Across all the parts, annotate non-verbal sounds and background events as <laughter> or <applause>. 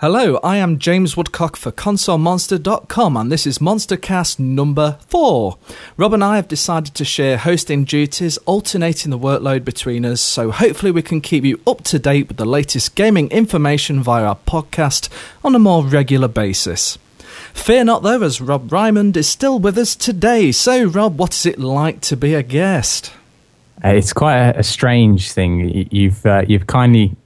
Hello, I am James Woodcock for ConsoleMonster.com and this is MonsterCast number 4. Rob and I have decided to share hosting duties, alternating the workload between us, so hopefully we can keep you up to date with the latest gaming information via our podcast on a more regular basis. Fear not though, as Rob Raymond is still with us today. So, Rob, what is it like to be a guest? Uh, it's quite a, a strange thing. You've uh, you've kindly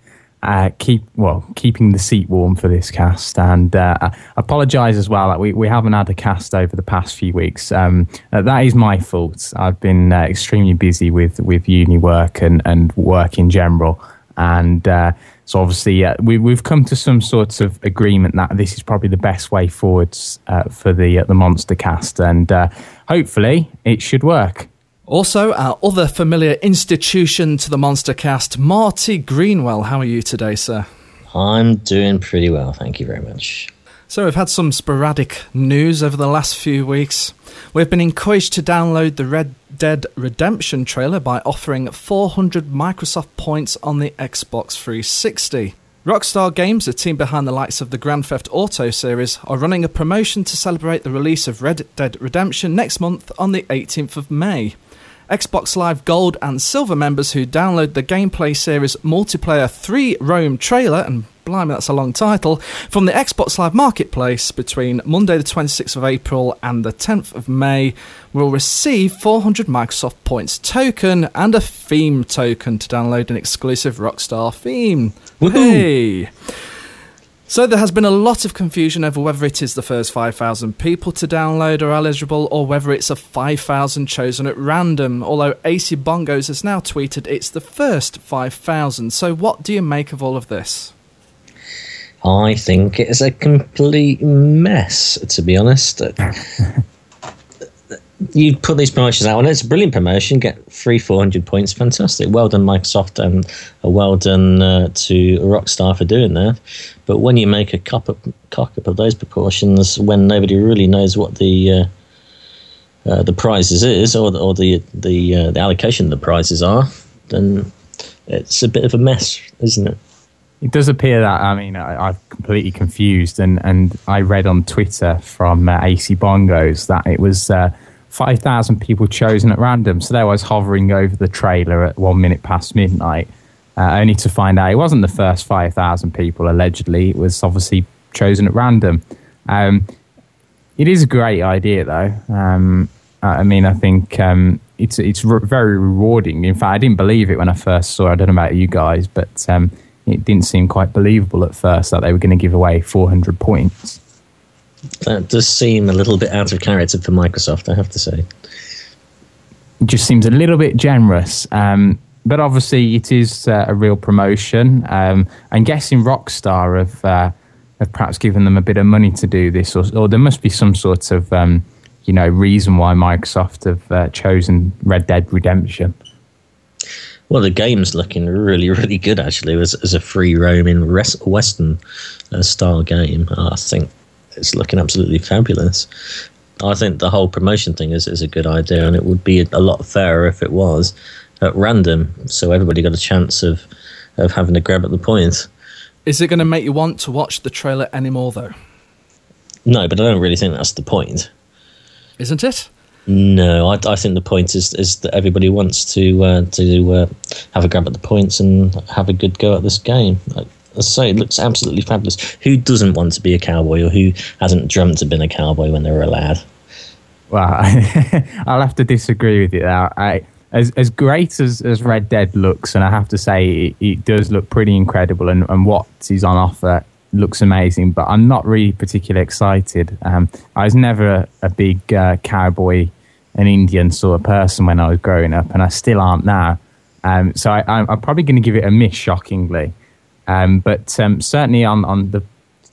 uh, keep well keeping the seat warm for this cast. And uh, apologize as well. That we, we haven't had a cast over the past few weeks. Um, uh, that is my fault. I've been uh, extremely busy with with uni work and and work in general. And uh, so obviously we, we've come to some sort of agreement that this is probably the best way forwards for the the monster cast. And hopefully it should work also, our other familiar institution to the Monster Cast, Marty Greenwell. How are you today, sir? I'm doing pretty well, thank you very much. So, we've had some sporadic news over the last few weeks. We've been encouraged to download the Red Dead Redemption trailer by offering 400 Microsoft points on the Xbox 360. Rockstar Games, the team behind the likes of the Grand Theft Auto series, are running a promotion to celebrate the release of Red Dead Redemption next month on the 18th of May. Xbox Live Gold and Silver members who download the gameplay series multiplayer Free Roam trailer, and blimey, that's a long title, from the Xbox Live Marketplace between Monday the 26th of April and the 10th of May will receive 400 Microsoft Points token and a theme token to download an exclusive Rockstar theme. Hey! So there has been a lot of confusion over whether it is the first 5,000 people to download are eligible or whether it's a 5,000 chosen at random, although AC Bongos has now tweeted it's the first 5,000. So what do you make of all of this? I think it is a complete mess, to be honest. <laughs> you put these promotions out, and it's a brilliant promotion. Get free 400 points, fantastic. Well done, Microsoft, and well done uh, to Rockstar for doing that. But when you make a cock up, cock up of those proportions, when nobody really knows what the uh, uh, the prizes is, or the, or the the, uh, the allocation of the prizes are, then it's a bit of a mess, isn't it? It does appear that I mean I, am completely confused, and, and I read on Twitter from uh, AC Bongos that it was uh, 5,000 people chosen at random. So there I was hovering over the trailer at one minute past midnight, uh, only to find out it wasn't the first 5,000 people, allegedly. It was obviously chosen at random. Um, it is a great idea, though. Um, I mean, I think um, it's it's re- very rewarding. In fact, I didn't believe it when I first saw it. I don't know about you guys, but um, it didn't seem quite believable at first that they were going to give away 400 points. That does seem a little bit out of character for Microsoft, I have to say. It just seems a little bit generous. Um, but obviously, it is uh, a real promotion. Um, I'm guessing Rockstar have, uh, have perhaps given them a bit of money to do this, or, or there must be some sort of um, you know reason why Microsoft have uh, chosen Red Dead Redemption. Well, the game's looking really, really good actually as, as a free roaming Western uh, style game. I think it's looking absolutely fabulous. I think the whole promotion thing is, is a good idea, and it would be a lot fairer if it was at random, so everybody got a chance of of having a grab at the points. Is it going to make you want to watch the trailer anymore, though? No, but I don't really think that's the point. Isn't it? No, I, I think the point is is that everybody wants to uh, to uh, have a grab at the points and have a good go at this game. Say, it looks absolutely fabulous. Who doesn't want to be a cowboy or who hasn't dreamt of being a cowboy when they were a lad? Well, <laughs> I'll have to disagree with you there. I, as as great as, as Red Dead looks, and I have to say it, it does look pretty incredible, and, and what is on offer looks amazing. But I'm not really particularly excited. Um, I was never a, a big uh, cowboy an Indian sort of person when I was growing up, and I still aren't now. Um, so I, am probably going to give it a miss, shockingly. Um, but um, certainly on, on the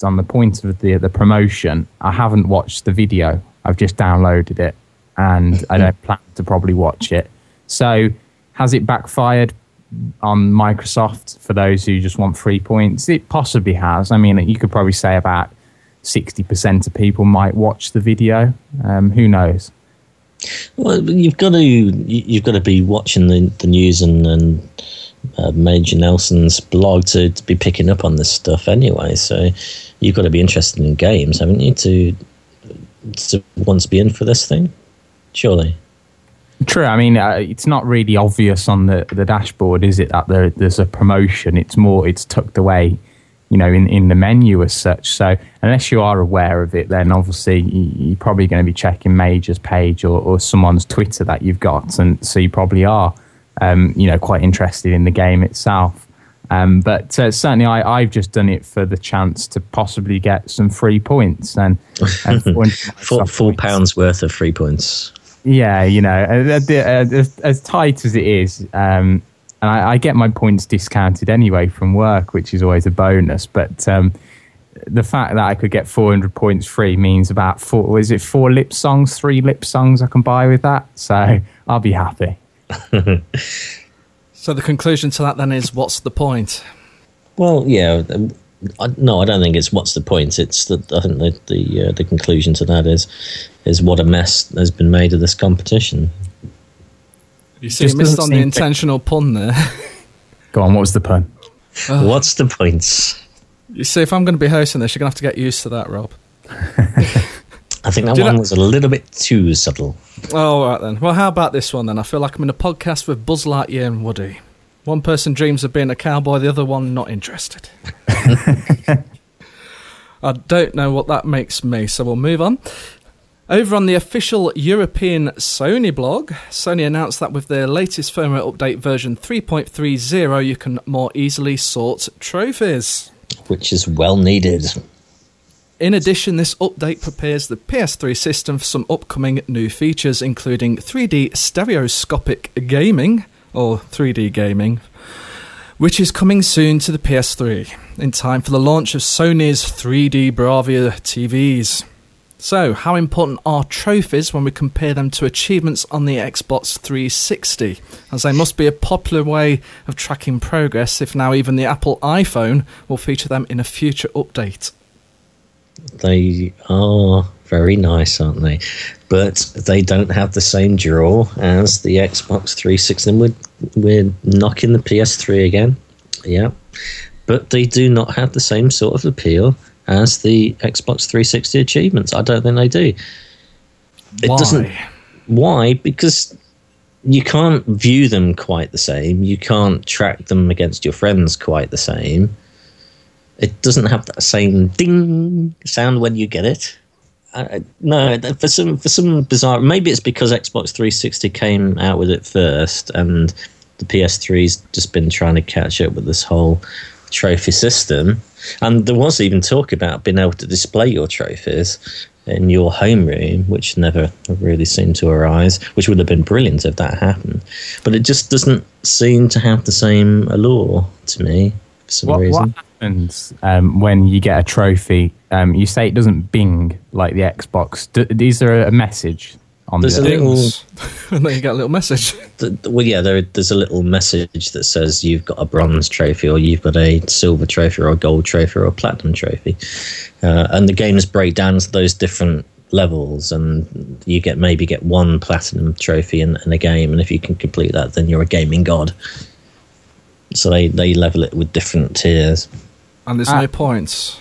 on the point of the the promotion, I haven't watched the video. I've just downloaded it, and I don't <laughs> plan to probably watch it. So, has it backfired on Microsoft for those who just want free points? It possibly has. I mean, you could probably say about sixty percent of people might watch the video. Um, who knows? Well, you've got to you've got to be watching the, the news and, and uh, Major Nelson's blog to, to be picking up on this stuff anyway. So you've got to be interested in games, haven't you, to to want to be in for this thing? Surely. True. I mean, uh, it's not really obvious on the, the dashboard, is it? That there, there's a promotion. It's more, it's tucked away, you know, in, in the menu as such. So unless you are aware of it, then obviously you're probably going to be checking Major's page or, or someone's Twitter that you've got, and so you probably are, um, you know, quite interested in the game itself. Um, but uh, certainly, I, I've just done it for the chance to possibly get some free points and, <laughs> and four, four pounds worth of free points. Yeah, you know, as, as tight as it is, um, and I, I, get my points discounted anyway from work, which is always a bonus. But um, the fact that I could get 400 points free means about four, is it four lip songs, three lip songs I can buy with that? So I'll be happy. So the conclusion to that then is what's the point? Well, yeah, I, no, I don't think it's what's the point. It's that I think the the, uh, the conclusion to that is is what a mess has been made of this competition. You see, Just missed on the intentional pun there. Go on, what was the pun? Oh. What's the points? You see, if I'm going to be hosting this, you're going to have to get used to that, Rob. <laughs> I think that one know? was a little bit too subtle. Oh, all right then. Well, how about this one then? I feel like I'm in a podcast with Buzz Lightyear and Woody. One person dreams of being a cowboy, the other one not interested. <laughs> I don't know what that makes me, so we'll move on. Over on the official European Sony blog, Sony announced that with their latest firmware update version 3.30, you can more easily sort trophies. Which is well needed. In addition, this update prepares the PS3 system for some upcoming new features, including 3D stereoscopic gaming, or 3D gaming, which is coming soon to the PS3 in time for the launch of Sony's 3D Bravia TVs. So, how important are trophies when we compare them to achievements on the Xbox 360? As they must be a popular way of tracking progress if now even the Apple iPhone will feature them in a future update. They are very nice, aren't they? But they don't have the same draw as the Xbox 360. And we're, we're knocking the PS3 again. Yeah. But they do not have the same sort of appeal as the Xbox 360 achievements. I don't think they do. It why? doesn't. Why? Because you can't view them quite the same. You can't track them against your friends quite the same. It doesn't have that same ding sound when you get it. Uh, no, for some for some bizarre. Maybe it's because Xbox 360 came out with it first, and the PS3's just been trying to catch up with this whole trophy system. And there was even talk about being able to display your trophies in your home room, which never really seemed to arise, which would have been brilliant if that happened. But it just doesn't seem to have the same allure to me some what, reason. What happens um, when you get a trophy? Um, you say it doesn't bing like the Xbox. D- is there a message on there's the a little, <laughs> and then you get a little message. <laughs> The, well, yeah, there, there's a little message that says you've got a bronze trophy, or you've got a silver trophy, or a gold trophy, or a platinum trophy, uh, and the games break down to those different levels, and you get maybe get one platinum trophy in, in a game, and if you can complete that, then you're a gaming god. So they they level it with different tiers, and there's ah. no points.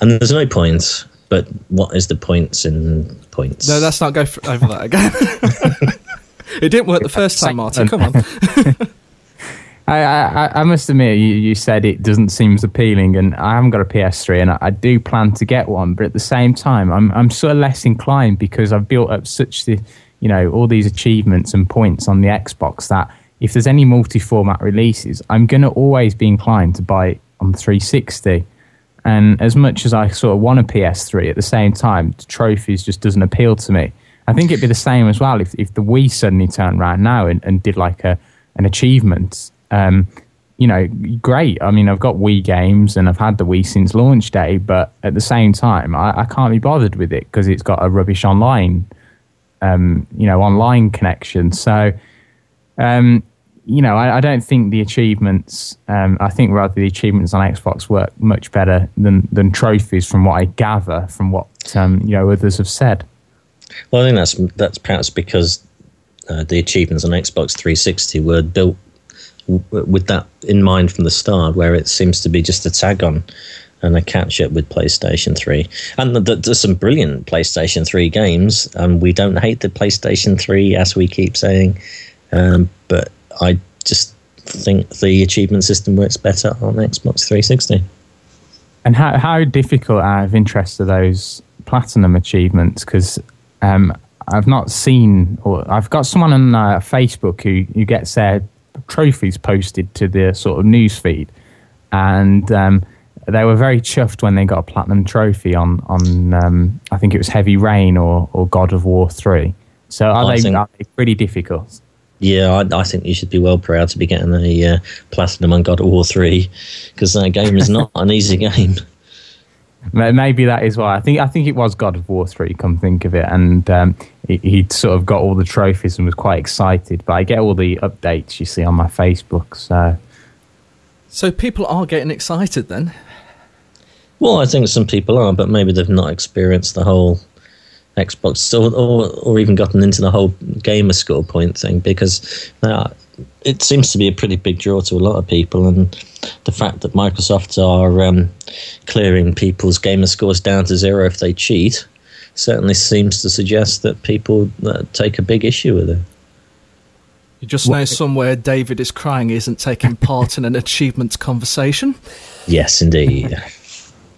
And there's no points but what is the points in points? No, let's not go over that again. <laughs> it didn't work the first time, Martin. Come on. <laughs> I, I, I, must admit, you, you, said it doesn't seem as appealing, and I haven't got a PS3, and I, I, do plan to get one. But at the same time, I'm I'm sort of less inclined because I've built up such the, you know, all these achievements and points on the Xbox that if there's any multi-format releases, I'm going to always be inclined to buy it on 360. And as much as I sort of want a PS3 at the same time, the trophies just doesn't appeal to me. I think it'd be the same as well if, if the Wii suddenly turned around now and, and did like a an achievement. Um, you know, great. I mean, I've got Wii games and I've had the Wii since launch day, but at the same time, I, I can't be bothered with it because it's got a rubbish online, um, you know, online connection. So, um, you know, I, I, don't think the achievements. Um, I think rather the achievements on Xbox work much better than than trophies, from what I gather from what um, you know others have said. Well, I think that's that's perhaps because uh, the achievements on Xbox 360 were built w- with that in mind from the start, where it seems to be just a tag on and a catch up with PlayStation 3. And th- th- there's some brilliant PlayStation 3 games, and we don't hate the PlayStation 3 as we keep saying, um, but I just think the achievement system works better on Xbox 360. And how how difficult out of interest are those platinum achievements? Because um, I've not seen, or I've got someone on uh, Facebook who who gets their trophies posted to the sort of news feed, and um, they were very chuffed when they got a platinum trophy on on um, I think it was Heavy Rain or or God of War three. So are they, think- are they pretty difficult? Yeah, I, I think you should be well proud to be getting a uh, platinum on God of War 3 because that game is not an easy game. <laughs> Maybe that is why I think I think it was God of War three. Come think of it, and um, he, he'd sort of got all the trophies and was quite excited. But I get all the updates you see on my Facebook, so So people are getting excited then. Well, I think some people are, but maybe they've not experienced the whole Xbox or, or, or even gotten into the whole gamer score point thing because uh, it seems to be a pretty big draw to a lot of people. And the fact that Microsoft are um, clearing people's gamer scores down to zero if they cheat certainly seems to suggest that people uh, take a big issue with it. You just know somewhere David is crying he isn't taking part in an achievements conversation. Yes, indeed. <laughs>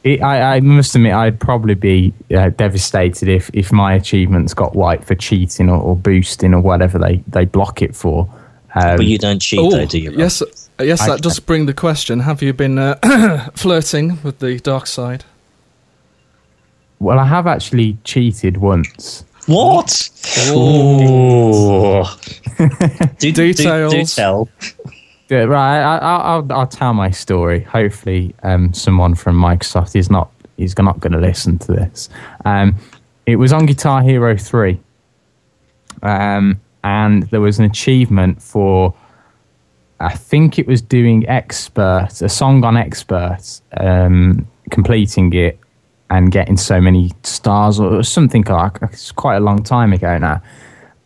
it, I, I must admit I'd probably be uh, devastated if, if my achievements got wiped for cheating or, or boosting or whatever they, they block it for. Um, but you don't cheat, Oh, though, do you? Rob? yes, uh, yes, I- that does bring the question: Have you been uh, <coughs> flirting with the dark side? well, I have actually cheated once. What? Ooh. Ooh. <laughs> do, do- Do, Details. Right, I, I, I'll, tell my story. Hopefully, um, someone from Microsoft is not is not going to listen to this. Um, it was on Guitar Hero Three, um, and there was an achievement for. I think it was doing expert a song on expert, um, completing it and getting so many stars or something like it's quite a long time ago now.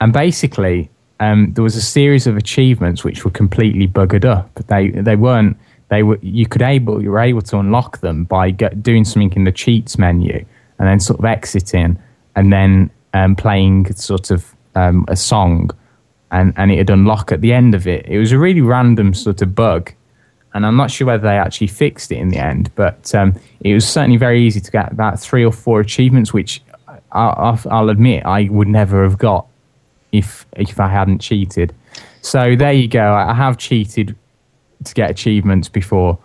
And basically, um, there was a series of achievements which were completely buggered up. They they weren't they were you could able you were able to unlock them by go, doing something in the cheats menu and then sort of exiting and then um, playing sort of um, a song and and it'd unlock at the end of it. It was a really random sort of bug. And I'm not sure whether they actually fixed it in the end, but um, it was certainly very easy to get about three or four achievements, which I, I'll admit I would never have got if if I hadn't cheated. So there you go. I have cheated to get achievements before.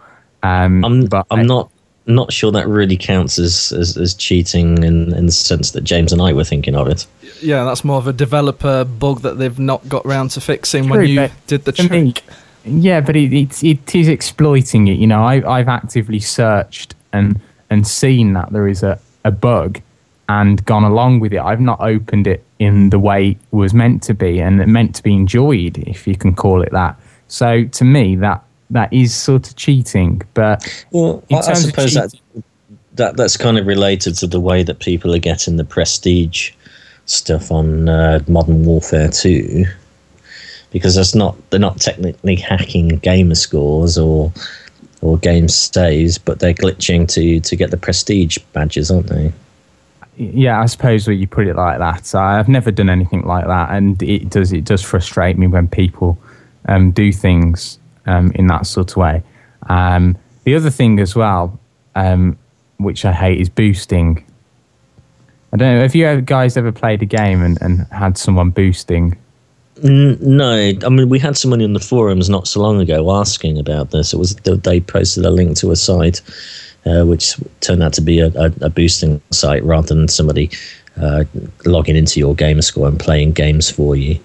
Um, I'm but I'm I- not not sure that really counts as as, as cheating in, in the sense that James and I were thinking of it. Yeah, that's more of a developer bug that they've not got round to fixing True, when you did the to me- trick. Yeah, but it, it, it is exploiting it. You know, I, I've actively searched and and seen that there is a, a bug and gone along with it. I've not opened it in the way it was meant to be and meant to be enjoyed, if you can call it that. So to me, that that is sort of cheating. But Well, I, I suppose that, that that's kind of related to the way that people are getting the prestige stuff on uh, Modern Warfare Two, because that's not they're not technically hacking gamer scores or or game saves, but they're glitching to to get the prestige badges, aren't they? Yeah, I suppose when you put it like that, I've never done anything like that, and it does it does frustrate me when people um, do things um, in that sort of way. Um, the other thing as well, um, which I hate, is boosting. I don't know. Have you guys ever played a game and, and had someone boosting? No, I mean we had someone in the forums not so long ago asking about this. It was they posted a link to a site uh, which turned out to be a, a, a boosting site rather than somebody uh, logging into your gamer score and playing games for you.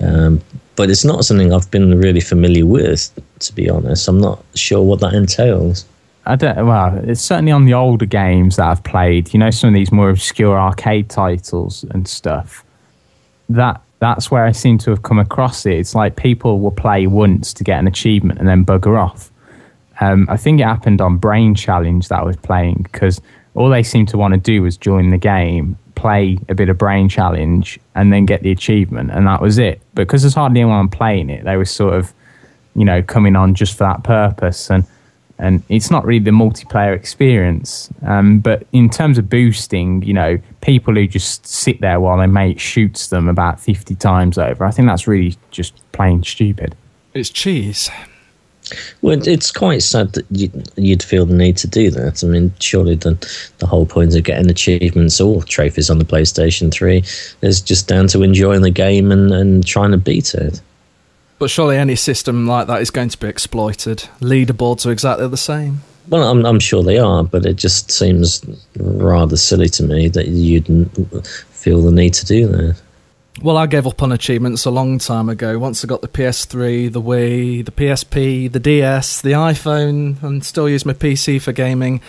Um, but it's not something I've been really familiar with, to be honest. I'm not sure what that entails. I don't. Well, it's certainly on the older games that I've played. You know, some of these more obscure arcade titles and stuff. That that's where I seem to have come across it. It's like people will play once to get an achievement and then bugger off. Um, I think it happened on Brain Challenge that I was playing because all they seemed to want to do was join the game, play a bit of Brain Challenge, and then get the achievement, and that was it. Because there's hardly anyone playing it, they were sort of you know, coming on just for that purpose. And and it's not really the multiplayer experience. Um, but in terms of boosting, you know, people who just sit there while their mate shoots them about 50 times over, I think that's really just plain stupid. It's cheese. Well, it's quite sad that you'd feel the need to do that. I mean, surely the the whole point of getting achievements or trophies on the PlayStation 3 is just down to enjoying the game and, and trying to beat it. But surely any system like that is going to be exploited. Leaderboards are exactly the same. Well, I'm, I'm sure they are, but it just seems rather silly to me that you'd feel the need to do that. Well, I gave up on achievements a long time ago. Once I got the PS3, the Wii, the PSP, the DS, the iPhone, and still use my PC for gaming,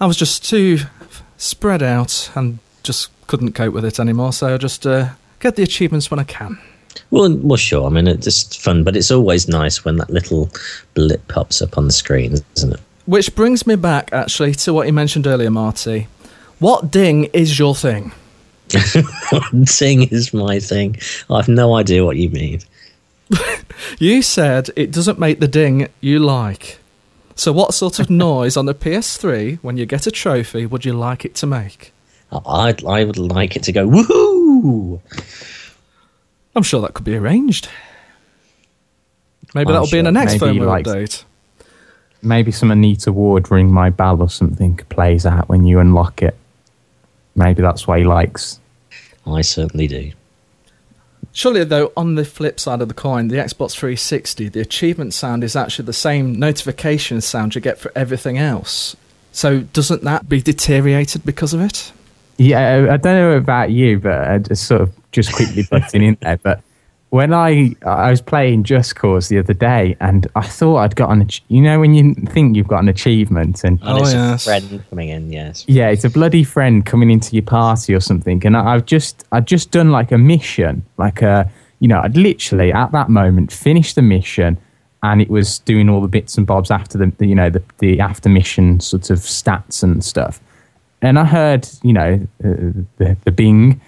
I was just too spread out and just couldn't cope with it anymore. So I just uh, get the achievements when I can. Well, well, sure. I mean, it's just fun, but it's always nice when that little blip pops up on the screen, isn't it? Which brings me back, actually, to what you mentioned earlier, Marty. What ding is your thing? <laughs> ding is my thing. I've no idea what you mean. <laughs> you said it doesn't make the ding you like. So, what sort of <laughs> noise on the PS3 when you get a trophy would you like it to make? I'd, I would like it to go woohoo! I'm sure that could be arranged. Maybe that'll sure. be in the next maybe firmware update. Maybe some Anita Ward Ring My Bell or something plays out when you unlock it. Maybe that's why he likes. I certainly do. Surely, though, on the flip side of the coin, the Xbox 360, the achievement sound is actually the same notification sound you get for everything else. So, doesn't that be deteriorated because of it? Yeah, I don't know about you, but I just sort of just quickly <laughs> butting in there. But when I I was playing Just Cause the other day, and I thought I'd got an you know when you think you've got an achievement, and oh, it's yes. a friend coming in, yes, yeah, it's a bloody friend coming into your party or something, and I, have just I'd just done like a mission, like a you know I'd literally at that moment finished the mission. And it was doing all the bits and bobs after the, the you know the, the after mission sort of stats and stuff, and I heard you know uh, the, the bing,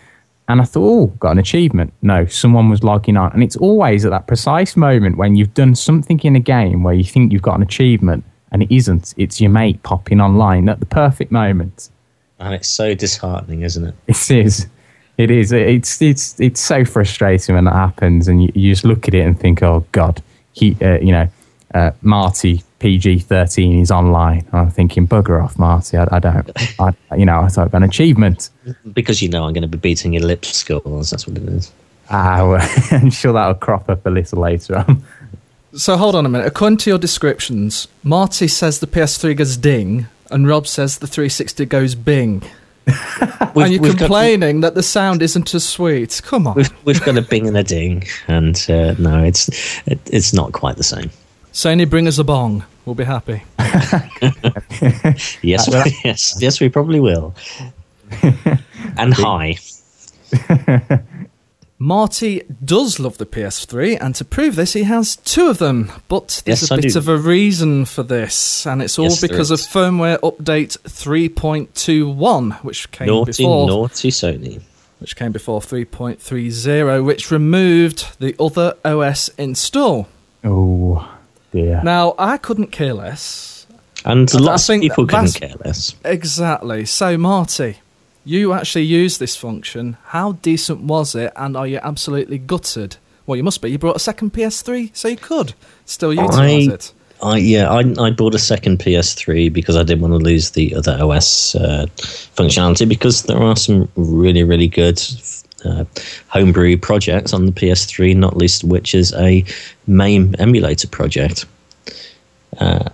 and I thought, oh, got an achievement. No, someone was logging on. And it's always at that precise moment when you've done something in a game where you think you've got an achievement and it isn't. It's your mate popping online at the perfect moment. And it's so disheartening, isn't it? It is. It is. It's it's it's so frustrating when that happens, and you, you just look at it and think, "Oh God, he, uh, you know, uh, Marty PG thirteen is online. I'm thinking, bugger off, Marty. I, I don't. I, you know, I thought an achievement because you know I'm going to be beating your lip scores. That's what it is. Ah, well, <laughs> I'm sure that'll crop up a little later on. So hold on a minute. According to your descriptions, Marty says the PS3 goes ding, and Rob says the 360 goes bing. <laughs> and you're complaining got, that the sound isn't as sweet. Come on. We've, we've got a bing and a ding, and uh, no, it's it, it's not quite the same. Sony, bring us a bong. We'll be happy. <laughs> yes, <laughs> yes, yes, we probably will. and hi. <laughs> Marty does love the PS3, and to prove this, he has two of them. But there's yes, a bit of a reason for this, and it's all yes, because of firmware update 3.21, which came naughty, before. Naughty Sony. Which came before 3.30, which removed the other OS install. Oh. Yeah. Now, I couldn't care less. And lots of people couldn't care less. Exactly. So, Marty, you actually used this function. How decent was it? And are you absolutely gutted? Well, you must be. You brought a second PS3, so you could still utilize I, it. I, yeah, I, I bought a second PS3 because I didn't want to lose the other OS uh, functionality because there are some really, really good uh, homebrew projects on the PS3, not least which is a MAME emulator project. Uh,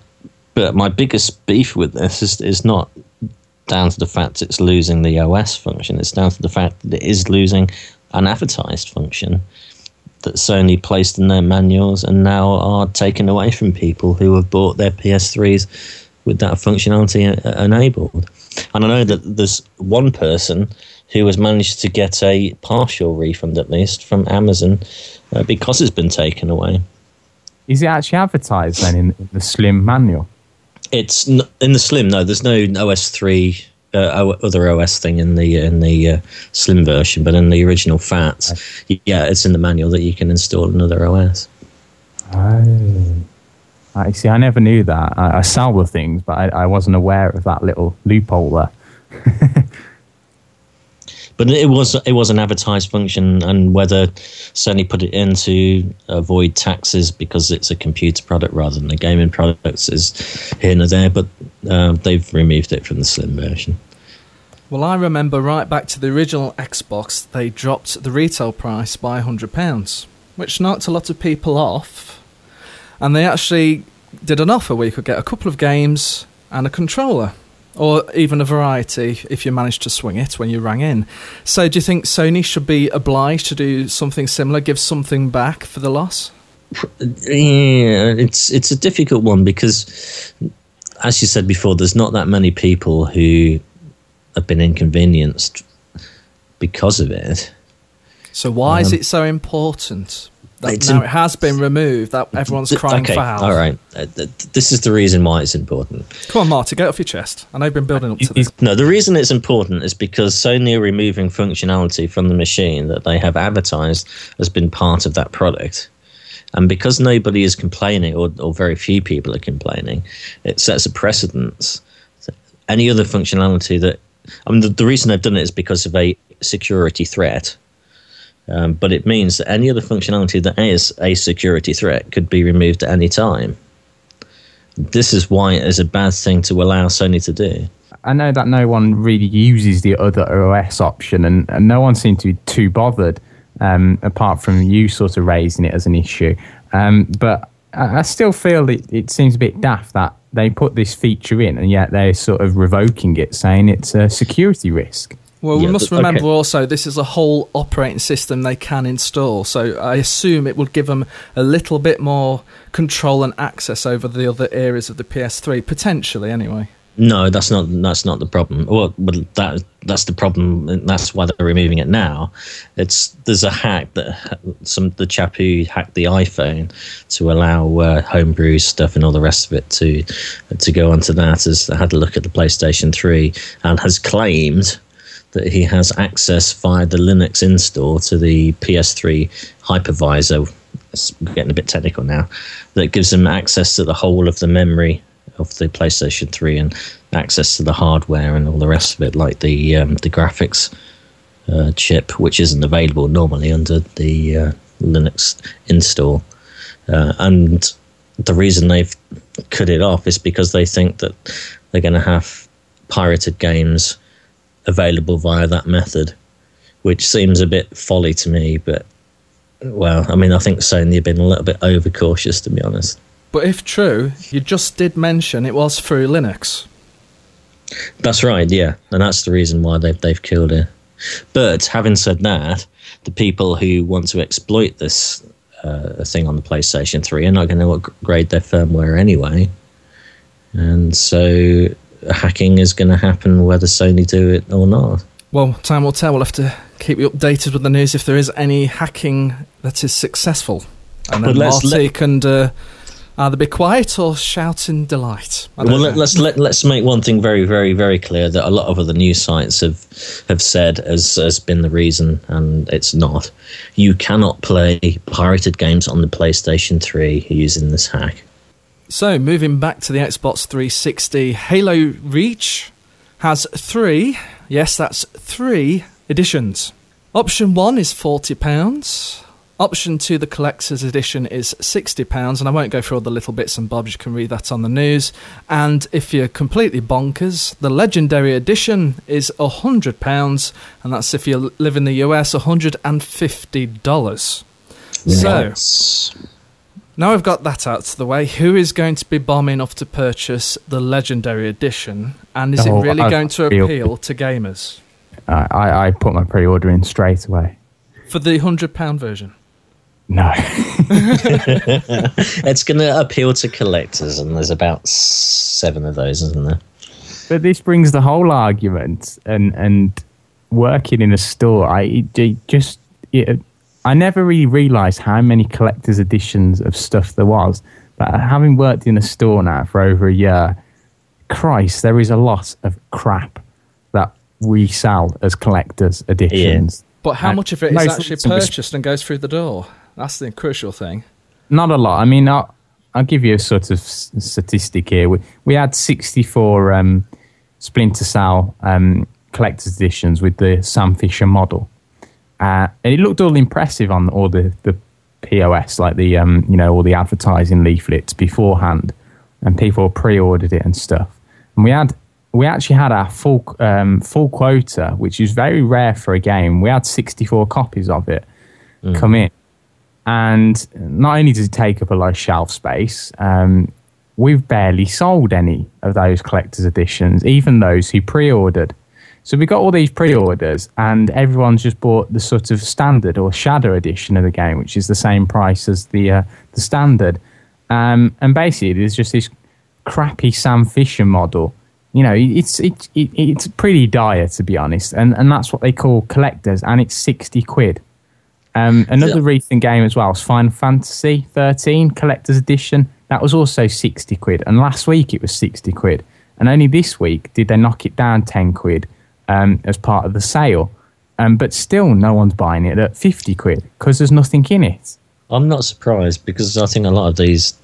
but my biggest beef with this is, is not down to the fact it's losing the OS function, it's down to the fact that it is losing an advertised function that Sony placed in their manuals and now are taken away from people who have bought their PS3s with that functionality enabled. And I know that there's one person who has managed to get a partial refund at least from Amazon uh, because it's been taken away. Is it actually advertised then in, the Slim manual? It's n- in the Slim. No, there's no OS three uh, other OS thing in the in the uh, Slim version, but in the original Fat, okay. yeah, it's in the manual that you can install another OS. Oh. I see. I never knew that. I, I sell the things, but I, I wasn't aware of that little loophole there. <laughs> but it was it was an advertised function, and whether Sony put it in to avoid taxes because it's a computer product rather than a gaming product is here and there. But uh, they've removed it from the slim version. Well, I remember right back to the original Xbox, they dropped the retail price by £100, which knocked a lot of people off. And they actually did an offer where you could get a couple of games and a controller, or even a variety if you managed to swing it when you rang in. So, do you think Sony should be obliged to do something similar, give something back for the loss? Yeah, it's it's a difficult one because, as you said before, there's not that many people who have been inconvenienced because of it. So why um, is it so important? That now it has been removed. That everyone's crying okay, foul. All right, uh, this is the reason why it's important. Come on, Marty, get off your chest. I know you've been building up to this. No, the reason it's important is because Sony are removing functionality from the machine that they have advertised has been part of that product. And because nobody is complaining, or, or very few people are complaining, it sets a precedence. Any other functionality that I mean, the, the reason they've done it is because of a security threat. Um, but it means that any other functionality that is a security threat could be removed at any time. This is why it is a bad thing to allow Sony to do. I know that no one really uses the other OS option, and, and no one seemed to be too bothered, um, apart from you sort of raising it as an issue. Um, but I, I still feel it, it seems a bit daft that they put this feature in and yet they're sort of revoking it, saying it's a security risk. Well, yeah, we must remember okay. also this is a whole operating system they can install. So I assume it would give them a little bit more control and access over the other areas of the PS3, potentially, anyway. No, that's not that's not the problem. Well, but that that's the problem. That's why they're removing it now. It's there's a hack that some the chap who hacked the iPhone to allow uh, homebrew stuff and all the rest of it to to go onto that has had a look at the PlayStation 3 and has claimed that he has access via the Linux install to the PS3 hypervisor. It's getting a bit technical now. That gives him access to the whole of the memory of the PlayStation 3 and access to the hardware and all the rest of it, like the um, the graphics uh, chip, which isn't available normally under the uh, Linux install. Uh, and the reason they've cut it off is because they think that they're going to have pirated games available via that method, which seems a bit folly to me. But well, I mean, I think Sony have been a little bit overcautious, to be honest. But if true, you just did mention it was through Linux. That's right, yeah, and that's the reason why they've they've killed it. But having said that, the people who want to exploit this uh, thing on the PlayStation 3 are not going to upgrade their firmware anyway, and so hacking is going to happen whether Sony do it or not. Well, time will tell. We'll have to keep you updated with the news if there is any hacking that is successful, and then Marty let, can. Uh, Either be quiet or shout in delight. Well, let, us let, let's make one thing very, very, very clear that a lot of other news sites have have said as has been the reason, and it's not. You cannot play pirated games on the PlayStation 3 using this hack. So, moving back to the Xbox 360, Halo Reach has three, yes, that's three editions. Option one is £40. Option two, the collector's edition, is £60, and I won't go through all the little bits and bobs, you can read that on the news. And if you're completely bonkers, the legendary edition is £100, and that's if you live in the US, $150. Yes. So, now I've got that out of the way, who is going to be bombing off to purchase the legendary edition, and is oh, it really I, going to appeal to gamers? I, I put my pre order in straight away. For the £100 version? No. <laughs> it's going to appeal to collectors, and there's about seven of those, isn't there? But this brings the whole argument, and and working in a store, I it just it, I never really realised how many collector's editions of stuff there was. But having worked in a store now for over a year, Christ, there is a lot of crap that we sell as collector's editions. Yeah. But how much of it is actually purchased and goes through the door? That's the crucial thing. not a lot. I mean, I'll, I'll give you a sort of statistic here. We, we had 64 um, Splinter Cell um, collector's editions with the Sam Fisher model. Uh, and it looked all impressive on all the, the POS, like the um, you know all the advertising leaflets beforehand, and people pre-ordered it and stuff. And we had we actually had our full um, full quota, which is very rare for a game. We had 64 copies of it mm. come in, and not only does it take up a lot of shelf space, um, we've barely sold any of those collector's editions, even those who pre-ordered. So we got all these pre-orders, and everyone's just bought the sort of standard or shadow edition of the game, which is the same price as the uh, the standard. Um, and basically, there's just this crappy Sam Fisher model. You know, it's it, it, it's pretty dire to be honest, and and that's what they call collectors, and it's sixty quid. Um, another yeah. recent game as well is Final Fantasy 13 Collector's Edition. That was also 60 quid, and last week it was 60 quid. And only this week did they knock it down 10 quid um, as part of the sale. Um, but still, no one's buying it at 50 quid because there's nothing in it. I'm not surprised because I think a lot of these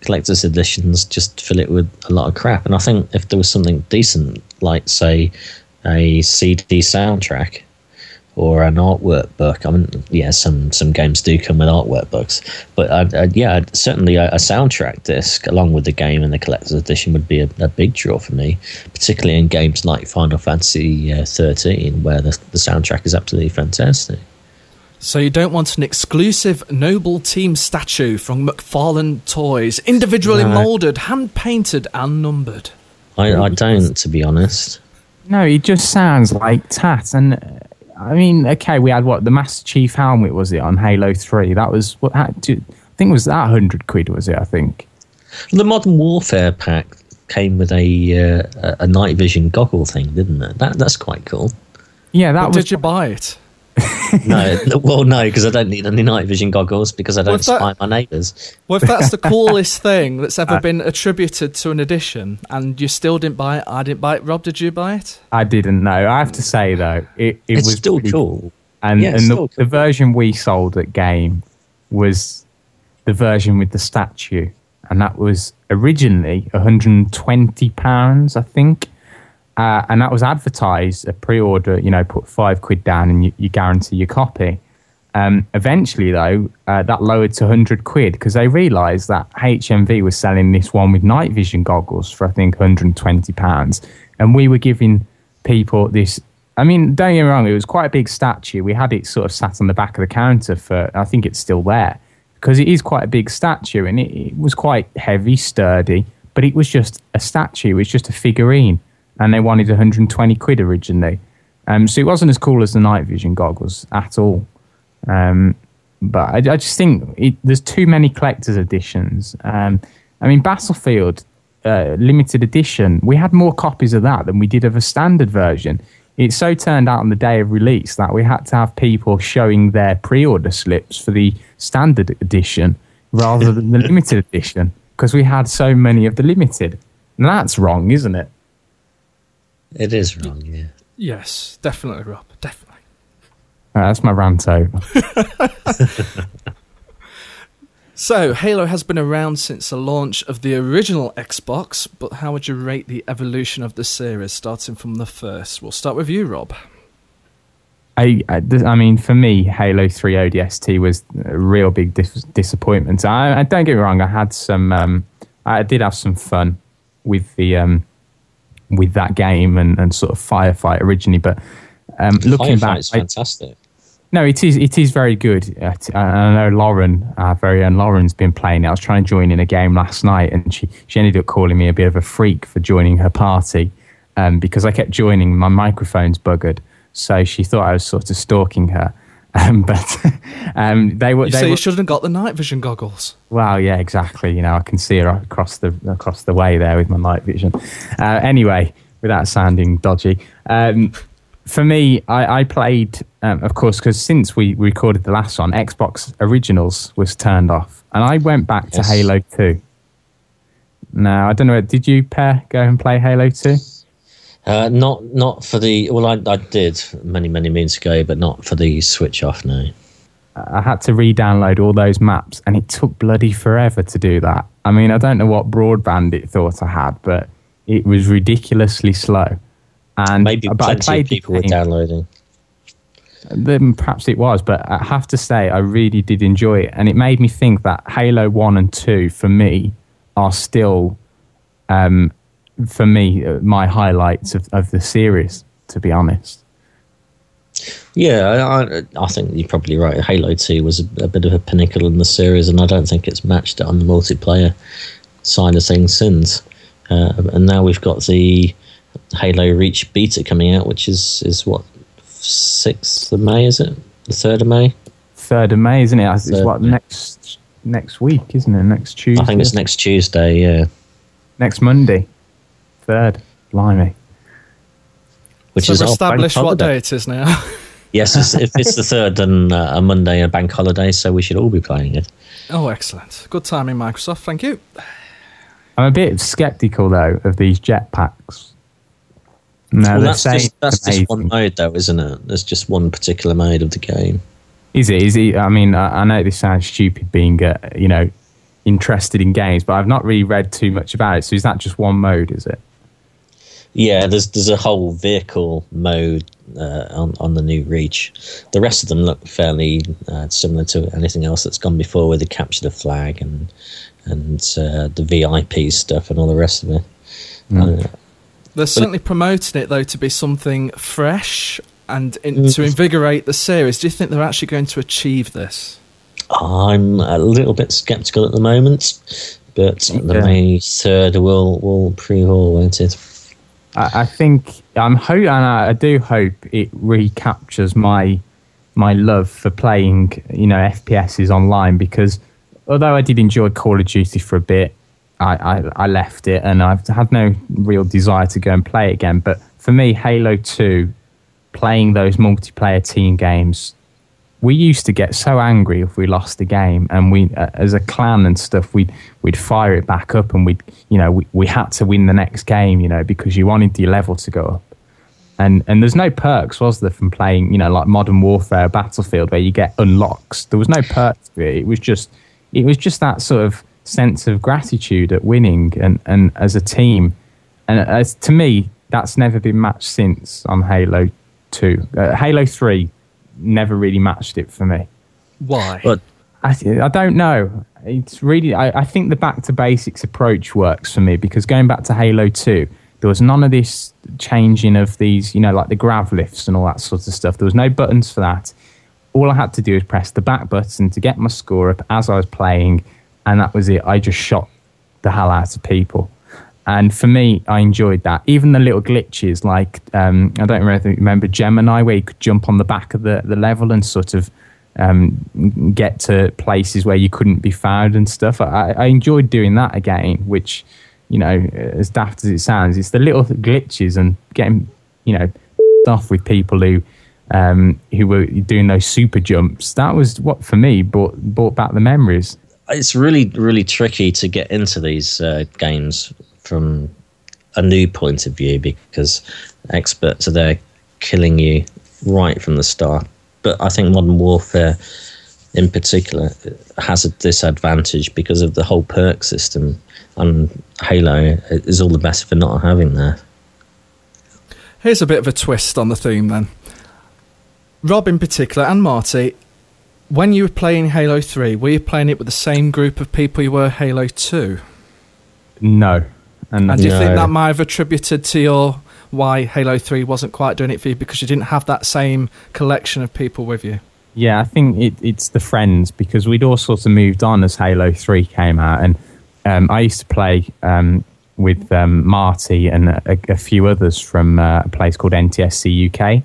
collector's editions just fill it with a lot of crap. And I think if there was something decent, like, say, a CD soundtrack, or an artwork book. I mean, yeah, some some games do come with artwork books, but uh, uh, yeah, certainly a, a, soundtrack disc along with the game and the collector's edition would be a, a big draw for me, particularly in games like Final Fantasy uh, 13, where the, the soundtrack is absolutely fantastic. So you don't want an exclusive Noble Team statue from McFarlane Toys, individually no. moulded, hand painted, and numbered. I, I don't, to be honest. No, it just sounds like tat, and I mean, okay, we had what the Master Chief helmet was it on Halo Three? That was what I think it was that hundred quid was it? I think the Modern Warfare pack came with a uh, a night vision goggle thing, didn't it? That that's quite cool. Yeah, that but was. Did you buy it? No, <laughs> well, no, because I don't need any night vision goggles because I don't well, spy that, my neighbours. Well, if that's the <laughs> coolest thing that's ever been attributed to an edition, and you still didn't buy it, I didn't buy it. Rob, did you buy it? I didn't know. I have to say though, it, it it's was still cool. And, yeah, and the, cool. the version we sold at Game was the version with the statue, and that was originally 120 pounds, I think. Uh, and that was advertised a pre-order. You know, put five quid down and you, you guarantee your copy. Um, eventually, though, uh, that lowered to 100 quid because they realised that HMV was selling this one with night vision goggles for, I think, 120 pounds, and we were giving people this. I mean, don't get me wrong, it was quite a big statue. We had it sort of sat on the back of the counter for, I think it's still there because it is quite a big statue and it, it was quite heavy, sturdy, but it was just a statue. It was just a figurine and they wanted 120 quid originally. Um, so it wasn't as cool as the night vision goggles at all. Um, but I, I, just think it, there's too many collector's editions. Um, I mean, Battlefield uh, limited edition, we had more copies of that than we did of a standard version. It so turned out on the day of release that we had to have people showing their pre-order slips for the standard edition rather than the <laughs> limited edition because we had so many of the limited. And that's wrong, isn't it? It is wrong, yeah. Yes, definitely, Rob. Definitely. Right, that's my rant over. <laughs> so, Halo has been around since the launch of the original Xbox, but how would you rate the evolution of the series, starting from the first? We'll start with you, Rob. I, I, I mean, for me, Halo 3 ODST was a real big dis- disappointment. I, I, don't get me wrong, I had some, um, I did have some fun with the um, with that game and, and sort of firefight originally. But um, looking back, it's fantastic. no, it is. It is very good. Uh, I know Lauren, our very own Lauren's been playing it. I was trying to join in a game last night, and she she ended up calling me a bit of a freak for joining her party um, because I kept joining. My microphone's buggered, so she thought I was sort of stalking her. <laughs> Um, but um, they were. You they say were, you shouldn't have got the night vision goggles. Well, yeah, exactly. You know, I can see her across the across the way there with my night vision. Uh, anyway, without sounding dodgy, um, for me, I, I played, um, of course, because since we recorded the last one, Xbox Originals was turned off, and I went back yes. to Halo Two. Now, I don't know. Did you, pair go and play Halo Two? Uh, not not for the well, I, I did many many moons ago, but not for the switch off. No. I had to re-download all those maps, and it took bloody forever to do that. I mean, I don't know what broadband it thought I had, but it was ridiculously slow. And maybe plenty of people were downloading. Then perhaps it was, but I have to say I really did enjoy it, and it made me think that Halo One and Two for me are still, um, for me, uh, my highlights of, of the series. To be honest. Yeah, I, I think you're probably right. Halo 2 was a, a, bit of a pinnacle in the series, and I don't think it's matched it on the multiplayer side of things since. Uh, and now we've got the Halo Reach beta coming out, which is, is what, 6th of May, is it? The 3rd of May? 3rd of May, isn't it? It's what, next next week, isn't it? Next Tuesday? I think it's next Tuesday, yeah. Next Monday. 3rd. Blimey. Which so is established what day it is now. <laughs> yes, it's, if it's the third and uh, a Monday, a bank holiday, so we should all be playing it. Oh, excellent! Good timing, Microsoft. Thank you. I'm a bit skeptical though of these jetpacks. No, well, that's, just, that's just one mode, though, isn't it? There's just one particular mode of the game. Is it? Is it? I mean, I, I know this sounds stupid, being uh, you know interested in games, but I've not really read too much about it. So is that just one mode? Is it? Yeah, there's there's a whole vehicle mode uh, on on the new Reach. The rest of them look fairly uh, similar to anything else that's gone before, with the capture the flag and and uh, the VIP stuff and all the rest of it. Mm. They're certainly it, promoting it though to be something fresh and in, mm. to invigorate the series. Do you think they're actually going to achieve this? I'm a little bit skeptical at the moment, but yeah. the May third will will prove all, won't it? I, think I'm ho- and I, I do hope it recaptures my my love for playing, you know, FPSs online because although I did enjoy Call of Duty for a bit, I, I, I, left it and I've had no real desire to go and play it again. But for me, Halo 2, playing those multiplayer team games we used to get so angry if we lost a game, and we, uh, as a clan and stuff, we'd we'd fire it back up, and we'd, you know, we, we had to win the next game, you know, because you wanted your level to go up. And and there's no perks, was there, from playing, you know, like Modern Warfare, Battlefield, where you get unlocks. There was no perks it. It was just, it was just that sort of sense of gratitude at winning, and and as a team, and as to me, that's never been matched since on Halo Two, uh, Halo Three never really matched it for me. Why? But I, I don't know. It's really I, I think the back to basics approach works for me because going back to Halo Two, there was none of this changing of these, you know, like the grav lifts and all that sort of stuff. There was no buttons for that. All I had to do was press the back button to get my score up as I was playing, and that was it. I just shot the hell out of people. And for me, I enjoyed that. Even the little glitches, like um, I don't remember, Gemini, where you could jump on the back of the, the level and sort of um, get to places where you couldn't be found and stuff. I, I enjoyed doing that again, which, you know, as daft as it sounds, it's the little glitches and getting, you know, <laughs> off with people who um, who were doing those super jumps. That was what for me brought brought back the memories. It's really really tricky to get into these uh, games from a new point of view because experts are there killing you right from the start. But I think modern warfare, in particular, has a disadvantage because of the whole perk system, and Halo is all the better for not having that. Here's a bit of a twist on the theme then. Rob, in particular, and Marty, when you were playing Halo 3, were you playing it with the same group of people you were Halo 2? No. And, and do you think that might have attributed to your why Halo Three wasn't quite doing it for you because you didn't have that same collection of people with you? Yeah, I think it, it's the friends because we'd all sort of moved on as Halo Three came out, and um, I used to play um, with um, Marty and a, a, few others from uh, a place called NTSC UK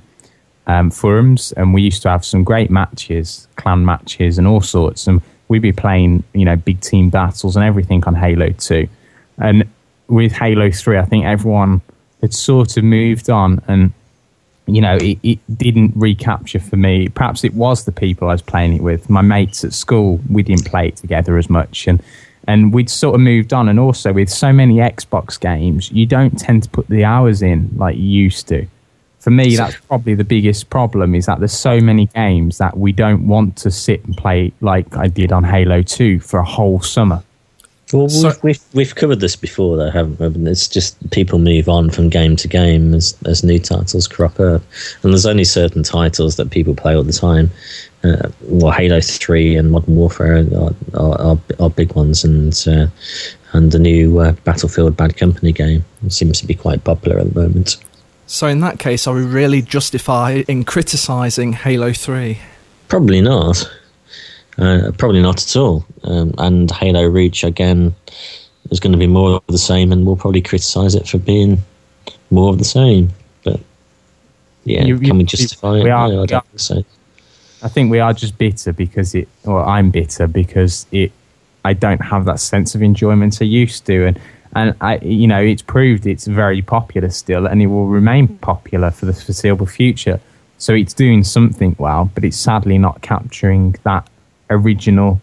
um, forums, and we used to have some great matches, clan matches, and all sorts, and we'd be playing, you know, big team battles and everything on Halo Two, and with Halo 3, I think everyone had sort of moved on and, you know, it, it, didn't recapture for me. Perhaps it was the people I was playing it with. My mates at school, we didn't play it together as much. And, and we'd sort of moved on. And also, with so many Xbox games, you don't tend to put the hours in like you used to. for me, that's <laughs> probably the biggest problem is that there's so many games that we don't want to sit and play like I did on Halo 2 for a whole summer. Well, so, we've, we've, we've covered this before, though, haven't we? It's just people move on from game to game as, as new titles crop up. And there's only certain titles that people play all the time. Uh, well, Halo 3 and Modern Warfare are, are, are, are big ones, and uh, and the new uh, Battlefield Bad Company game seems to be quite popular at the moment. So, in that case, are we really justified in criticising Halo 3? Probably not. Uh, probably not at all. Um, and Halo Reach, again, is going to be more of the same, and we'll probably criticise it for being more of the same. But yeah, you, you, can we justify we it? Are, no, I don't think so. I think we are just bitter because it, or I'm bitter because it. I don't have that sense of enjoyment I used to, and and I, you know, it's proved it's very popular still, and it will remain popular for the foreseeable future. So it's doing something well, but it's sadly not capturing that original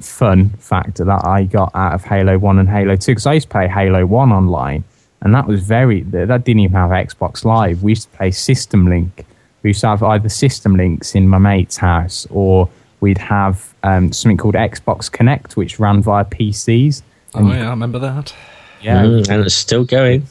fun factor that I got out of Halo One and Halo Two. Because I used to play Halo One online, and that was very that didn't even have Xbox Live. We used to play System Link. We used to have either System Links in my mate's house, or we'd have um, something called Xbox Connect, which ran via PCs Oh yeah, I remember that. Yeah, mm, and it's still going.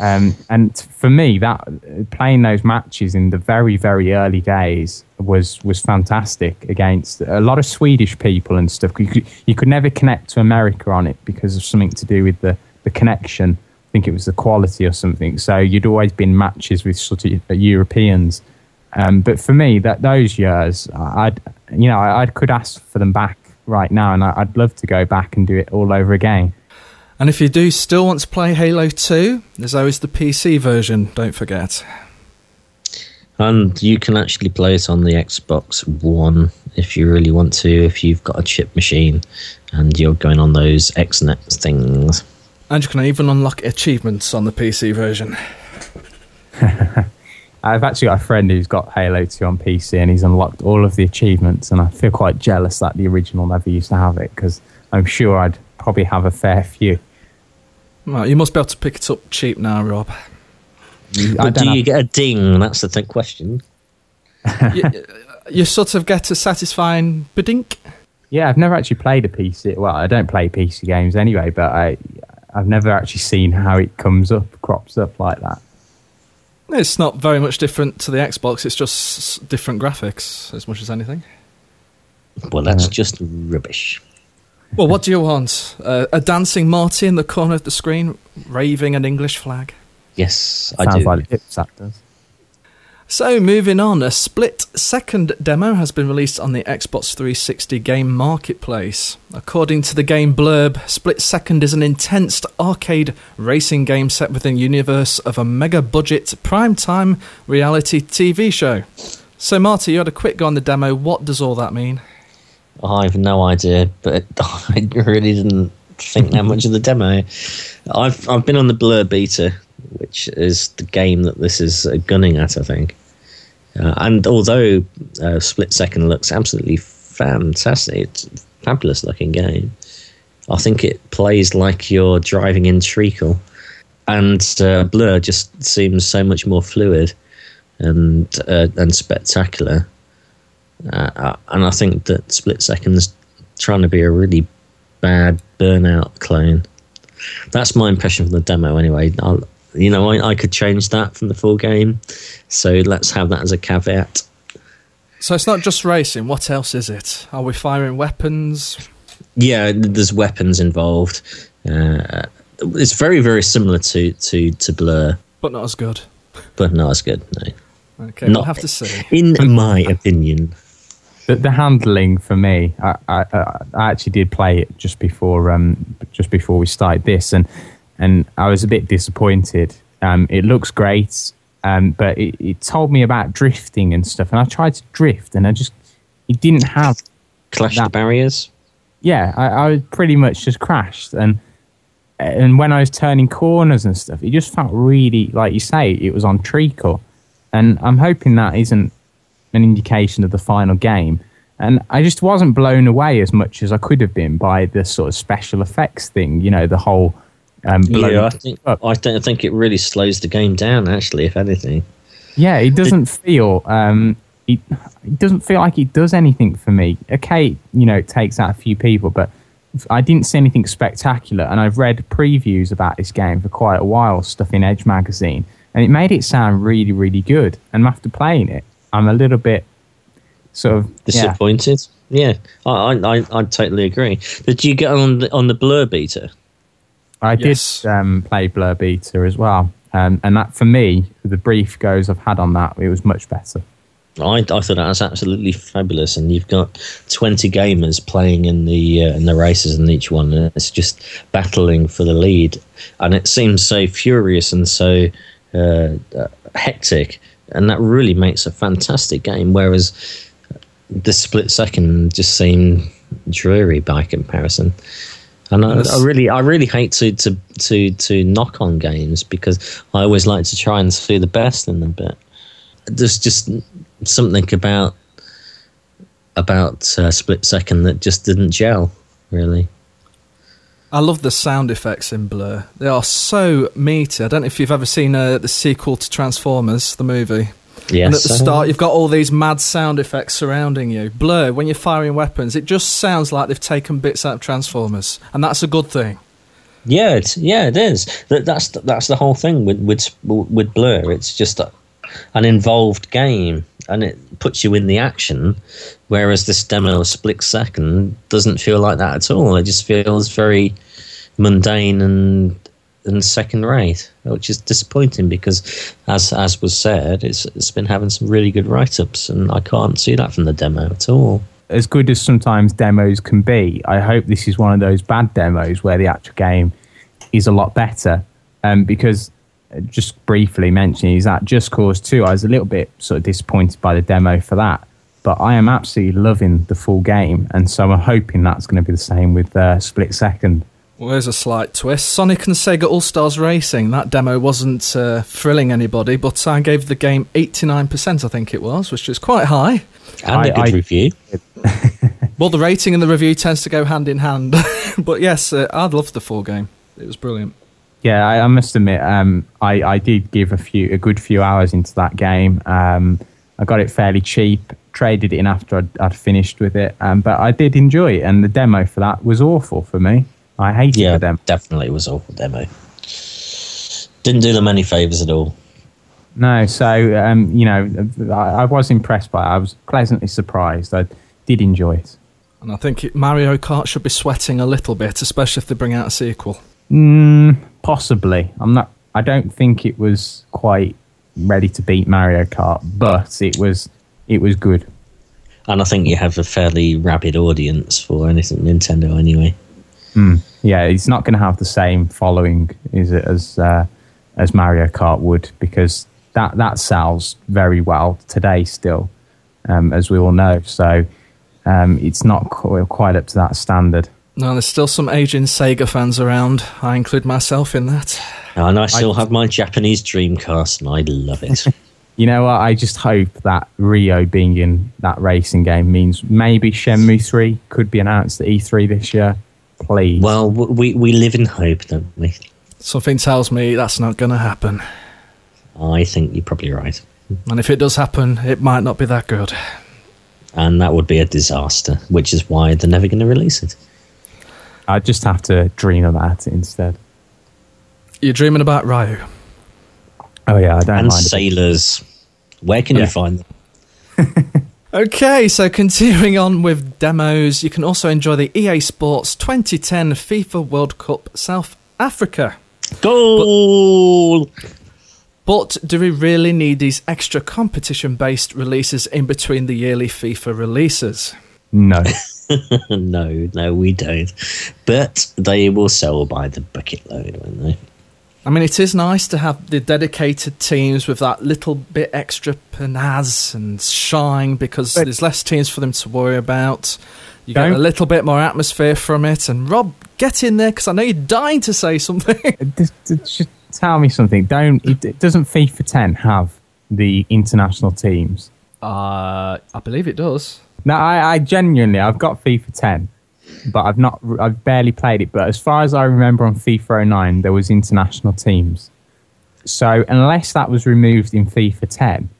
Um, and for me, that playing those matches in the very, very early days was was fantastic against a lot of Swedish people and stuff. You could, you could never connect to America on it because of something to do with the, the connection. I think it was the quality or something. So you'd always been matches with sort of Europeans. Um, but for me, that those years, I'd you know I, I could ask for them back right now, and I'd love to go back and do it all over again. And if you do still want to play Halo 2, there's always the PC version, don't forget. And you can actually play it on the Xbox One if you really want to, if you've got a chip machine and you're going on those XNet things. And you can even unlock achievements on the PC version. <laughs> I've actually got a friend who's got Halo 2 on PC and he's unlocked all of the achievements, and I feel quite jealous that the original never used to have it because I'm sure I'd probably have a fair few. Well, you must be able to pick it up cheap now, Rob. But do you get a ding? That's the th- question. you, <laughs> you, sort of get a satisfying bedink. Yeah, I've never actually played a PC. Well, I don't play PC games anyway, but I, I've never actually seen how it comes up, crops up like that. It's not very much different to the Xbox. It's just different graphics as much as anything. Well, that's uh, just rubbish. Well, what do you want? Uh, a dancing Marty in the corner of the screen, raving an English flag? Yes, I Sounds do. like that does. So, moving on, a split second demo has been released on the Xbox 360 game marketplace. According to the game blurb, Split Second is an intense arcade racing game set within the universe of a mega budget prime-time reality TV show. So, Marty, you had a quick go on the demo. What does all that mean? I have no idea, but <laughs> I really didn't think that much of the demo. I've I've been on the Blur beta which is the game that this is gunning at, I think. Uh, and although uh, Split Second looks absolutely fantastic, it's a fabulous looking game. I think it plays like you're driving in Treacle, and uh, Blur just seems so much more fluid and uh, and spectacular. Uh, and I think that Split Second's trying to be a really bad Burnout clone. That's my impression from the demo, anyway. I'll, you know, I, I could change that from the full game. So let's have that as a caveat. So it's not just racing. What else is it? Are we firing weapons? Yeah, there's weapons involved. Uh, it's very, very similar to, to, to Blur, but not as good. But not as good. No. Okay, not, we'll have to see. In my opinion, the, the handling for me, I, I, I, actually did play it just before um, just before we started this, and and I was a bit disappointed. Um, it looks great, um, but it, it, told me about drifting and stuff, and I tried to drift, and I just it didn't have clashed that. barriers. Yeah, I, I pretty much just crashed, and and when I was turning corners and stuff, it just felt really like you say it was on treacle, and I'm hoping that isn't an indication of the final game. And I just wasn't blown away as much as I could have been by the sort of special effects thing, you know, the whole Um, Yeah, I think up. I don't think it really slows the game down. Actually, if anything, Yeah, it doesn't feel. Um, it, it doesn't feel like it does anything for me. Okay, you know, it takes out a few people, but I didn't see anything spectacular. And I've read previews about this game for quite a while, stuff in Edge magazine, and it made it sound really, really good. And after playing it, I'm a little bit sort of disappointed. Yeah, I, I, I, I totally agree. Did you get on the, on the Blur beta? I Yes. did um, play Blur Beta as well, um, and that for me, the brief goes I've had on that, it was much better. I, I thought that was absolutely fabulous, and you've got twenty gamers playing in the uh, in the races, in each one and it's just battling for the lead, and it seems so furious and so uh, uh, hectic, and that really makes a fantastic game. Whereas the split second just seemed dreary by comparison. And I, I really, I really hate to, to to to knock on games because I always like to try and see the best in them. But there's just something about about uh, split second that just didn't gel. Really, I love the sound effects in Blur. They are so meaty. I don't know if you've ever seen uh, the sequel to Transformers, the movie. yes. and at the start, you've got all these mad sound effects surrounding you. Blur, when you're firing weapons, it just sounds like they've taken bits out of Transformers, and that's a good thing. Yeah, it's, yeah, it is. That, that's that's the whole thing with with with Blur. It's just a, an involved game, and it puts you in the action. Whereas this demo Split Second doesn't feel like that at all. It just feels very mundane and and second rate, which is disappointing because, as as was said, it's it's been having some really good write ups, and I can't see that from the demo at all. as good as sometimes demos can be, I hope this is one of those bad demos where the actual game is a lot better. Um, because just briefly mentioning is that Just Cause 2, I was a little bit sort of disappointed by the demo for that. But I am absolutely loving the full game, and so I'm hoping that's going to be the same with uh, Split Second. Well, there's a slight twist. Sonic and Sega All Stars Racing. That demo wasn't uh, thrilling anybody, but I gave the game 89%, I think it was, which is quite high. And a I- good I- review. <laughs> Well, the rating and the review tends to go hand in hand. <laughs> but yes, uh, I'd love the full game. It was brilliant. Yeah, I, I must admit, um, I, I did give a few a good few hours into that game. Um, I got it fairly cheap, traded it in after I'd, I'd finished with it, um, but I did enjoy it, and the demo for that was awful for me. I hated Yeah, the demo. definitely was awful demo. Didn't do them any favors at all. No, so um, you know, I, I was impressed by it. I was pleasantly surprised. I did enjoy it. And I think Mario Kart should be sweating a little bit, especially if they bring out a sequel. Mm, possibly. I'm not. I don't think it was quite ready to beat Mario Kart, but it was. It was good. And I think you have a fairly rabid audience for anything Nintendo anyway. Yeah, it's not going to have the same following, is it, as uh, as Mario Kart would, because that that sells very well today still, um, as we all know. So um, it's not qu- quite up to that standard. No, there's still some aging Sega fans around. I include myself in that. And I still have my Japanese Dreamcast, and I love it. <laughs> You know what? I just hope that Ryo being in that racing game means maybe Shenmue 3 could be announced at E3 this year. Please. well, we we live in hope, don't we? Something tells me that's not going to happen. I think you're probably right, And if it does happen, it might not be that good. and that would be a disaster. Which is why they're never going to release it. I just have to dream about it instead. You're dreaming about Ryo. Oh, yeah, I don't and mind. it. sailors, where can Yeah. you find them? <laughs> Okay, so continuing on with demos, you can also enjoy the EA Sports 2010 FIFA World Cup South Africa. Goal! But do we really need these extra competition based releases in between the yearly FIFA releases? No. <laughs> <laughs> no, no, we don't. But they will sell by the bucket load, won't they? I mean, it is nice to have the dedicated teams with that little bit extra pizzazz and shine because But- there's less teams for them to worry about. You get a little bit more atmosphere from it. And Rob, get in there because I know you're dying to say something. <laughs> just, just tell me something. Don't it, it doesn't FIFA 10 have the international teams? Uh, I believe it does. No, I, I genuinely I've got FIFA 10, but I've not. I've barely played it. But as far as I remember, on FIFA 09, there was international teams. So unless that was removed in FIFA 10,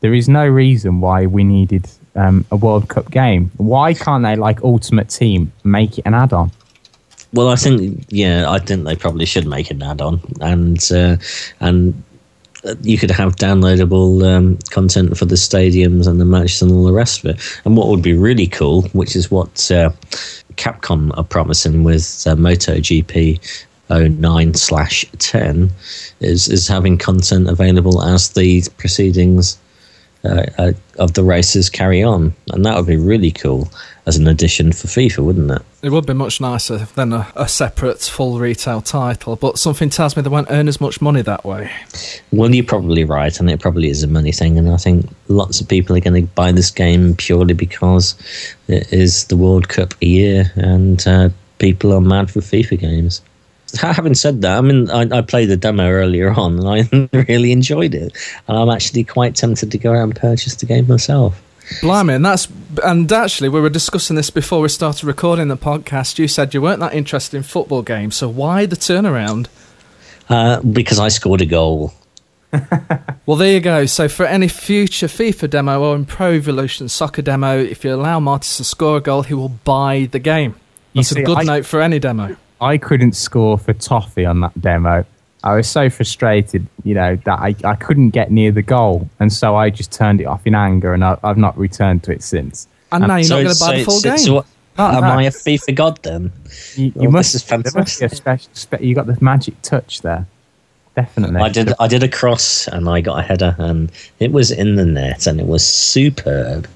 there is no reason why we needed um, a World Cup game. Why can't they, like Ultimate Team, make it an add-on? Well, I think yeah, I think they probably should make it an add-on, and uh, and you could have downloadable um, content for the stadiums and the matches and all the rest of it. And what would be really cool, which is what uh, Capcom are promising with uh, MotoGP 09 slash 10, is is having content available as the proceedings uh, uh, of the races carry on, and that would be really cool as an addition for FIFA, wouldn't it? It would be much nicer than a, a, separate full retail title, but something tells me they won't earn as much money that way. Well, you're probably right, and it probably is a money thing, and I think lots of people are going to buy this game purely because it is the World Cup year, and uh, people are mad for FIFA games. Having said that, I mean, I, I, played the demo earlier on, and I <laughs> really enjoyed it, and I'm actually quite tempted to go out and purchase the game myself. Blimey, and that's and actually we were discussing this before we started recording the podcast. You said you weren't that interested in football games, so why the turnaround? Uh, because I scored a goal. <laughs> well, there you go. So for any future FIFA demo or in Pro Evolution Soccer demo, if you allow Martis to score a goal, he will buy the game. That's see, a good I, note for any demo. I couldn't score for Toffee on that demo. I was so frustrated, you know, that I, I couldn't get near the goal. And so I just turned it off in anger and I, have not returned to it since. And, now you're so, not going to buy so, the full so, game. So, am I a FIFA god then? You, you must, this is fantastic. Special, spe- you got the magic touch there. Definitely. I did. I did a cross and I got a header and it was in the net and it was superb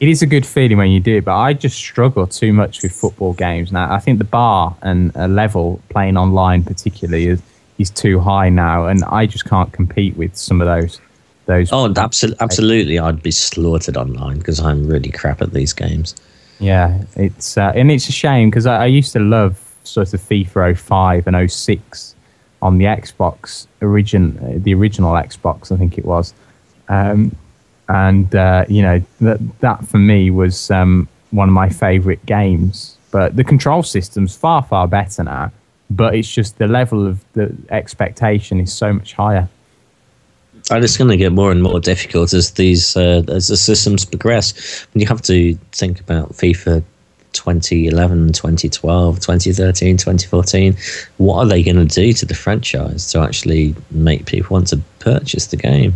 it is a good feeling when you do it, but I just struggle too much with football games now. I think the bar and a level playing online, particularly, is is too high now, and I just can't compete with some of those. Those. Oh, absolutely! Absolutely, I'd be slaughtered online because I'm really crap at these games. Yeah, it's uh, and it's a shame because I, I, used to love sort of FIFA 05 and 06 on the Xbox origin, the original Xbox, I think it was. Um, and uh, you know that that for me was um, one of my favourite games. But the control system's far far better now. But it's just the level of the expectation is so much higher. And it's going to get more and more difficult as these uh, as the systems progress. And you have to think about FIFA 2011, 2012, 2013, 2014. What are they going to do to the franchise to actually make people want to purchase the game?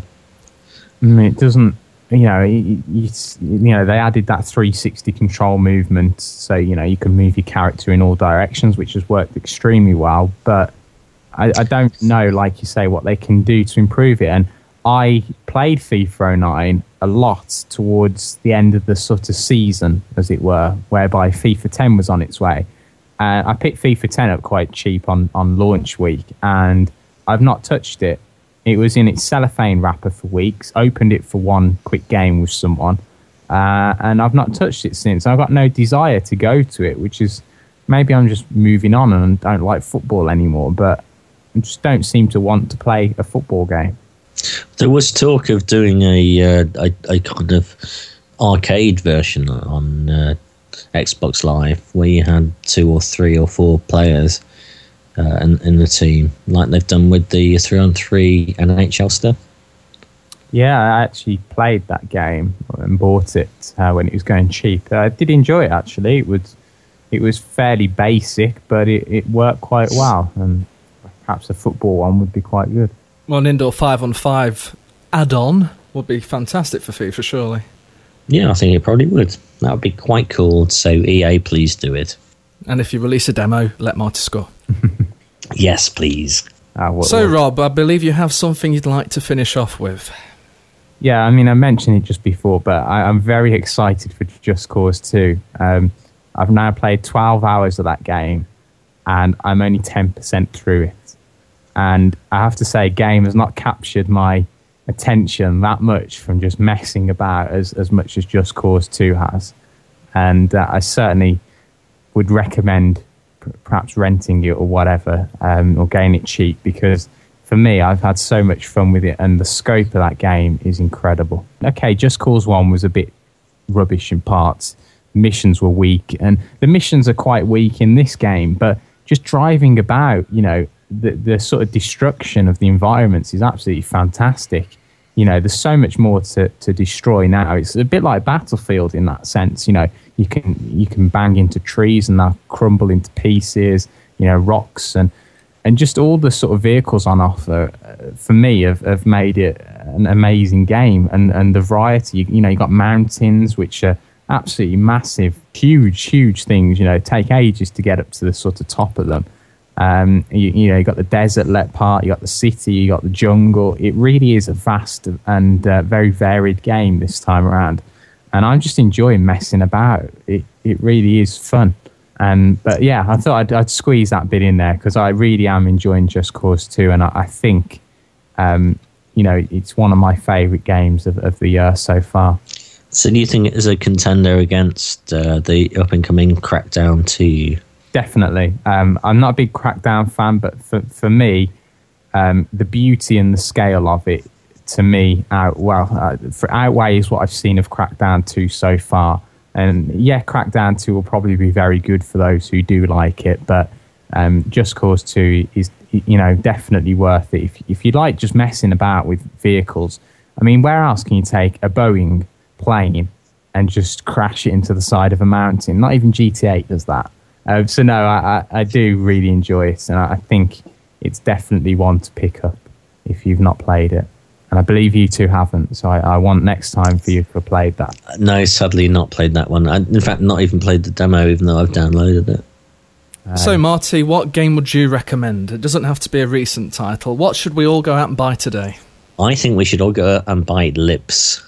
It doesn't. You know, you, you, you know they added that 360 control movement, so you know you can move your character in all directions, which has worked extremely well. But I, I don't know, like you say, what they can do to improve it. And I played FIFA 09 a lot towards the end of the sort of season, as it were, whereby FIFA 10 was on its way. And I picked FIFA 10 up quite cheap on, on launch week, and I've not touched it. It was in its cellophane wrapper for weeks. Opened it for one quick game with someone, uh, and I've not touched it since. I've got no desire to go to it, which is maybe I'm just moving on and don't like football anymore. But I just don't seem to want to play a football game. There was talk of doing a uh, a, a, kind of arcade version on uh, Xbox Live where you had two or three or four players uh, in, in the team, like they've done with the three on three NHL stuff. Yeah, I actually played that game and bought it uh, when it was going cheap. I did enjoy it actually. It was it was fairly basic, but it, it worked quite well, and perhaps a football one would be quite good. Well, an indoor five on five add-on would be fantastic for FIFA, surely. Yeah, I think it probably would. That would be quite cool. So EA, please do it. And if you release a demo, let Marty score. <laughs> yes, please. Uh, what, so, what? Rob, I believe you have something you'd like to finish off with. Yeah, I mean, I mentioned it just before, but I, am very excited for Just Cause 2. Um, I've now played 12 hours of that game, and I'm only 10% through it. And I have to say, game has not captured my attention that much from just messing about as, as much as Just Cause 2 has. And uh, I certainly would recommend perhaps renting it or whatever, um, or getting it cheap because for me, I've had so much fun with it, and the scope of that game is incredible. Okay, Just Cause 1 was a bit rubbish in parts, missions were weak, and the missions are quite weak in this game. But just driving about, you know, the the sort of destruction of the environments is absolutely fantastic. You know, there's so much more to, to destroy now. It's a bit like Battlefield in that sense. You know, you can you can bang into trees and they'll crumble into pieces. You know, rocks and and just all the sort of vehicles on offer uh, for me have, have made it an amazing game and and the variety. You, know, you got mountains which are absolutely massive, huge, huge things. You know, take ages to get up to the sort of top of them. Um, you, you, know, you got the desert let part, you got the city, you got the jungle. It really is a vast and uh, very varied game this time around, and I'm just enjoying messing about. It it really is fun. And but yeah, I thought I'd, I'd squeeze that bit in there because I really am enjoying Just Cause 2, and I, I think, um, you know, it's one of my favourite games of, of the year so far. So, do you think it is a contender against uh, the up and coming Crackdown 2? Definitely. Um, I'm not a big Crackdown fan, but for, for me, um, the beauty and the scale of it, to me, out, well, uh, for, outweighs what I've seen of Crackdown 2 so far. And yeah, Crackdown 2 will probably be very good for those who do like it, but um, Just Cause 2 is, you know, definitely worth it. If, if you like just messing about with vehicles, I mean, where else can you take a Boeing plane and just crash it into the side of a mountain. Not even GTA does that. Uh, so no, I, I, I, do really enjoy it, and I think it's definitely one to pick up if you've not played it. And I believe you two haven't, so I, I want next time for you to have played that. No, sadly, not played that one. I, in fact, not even played the demo, even though I've downloaded it. Um, so, Marty, what game would you recommend? It doesn't have to be a recent title. What should we all go out and buy today? I think we should all go out and buy Lips.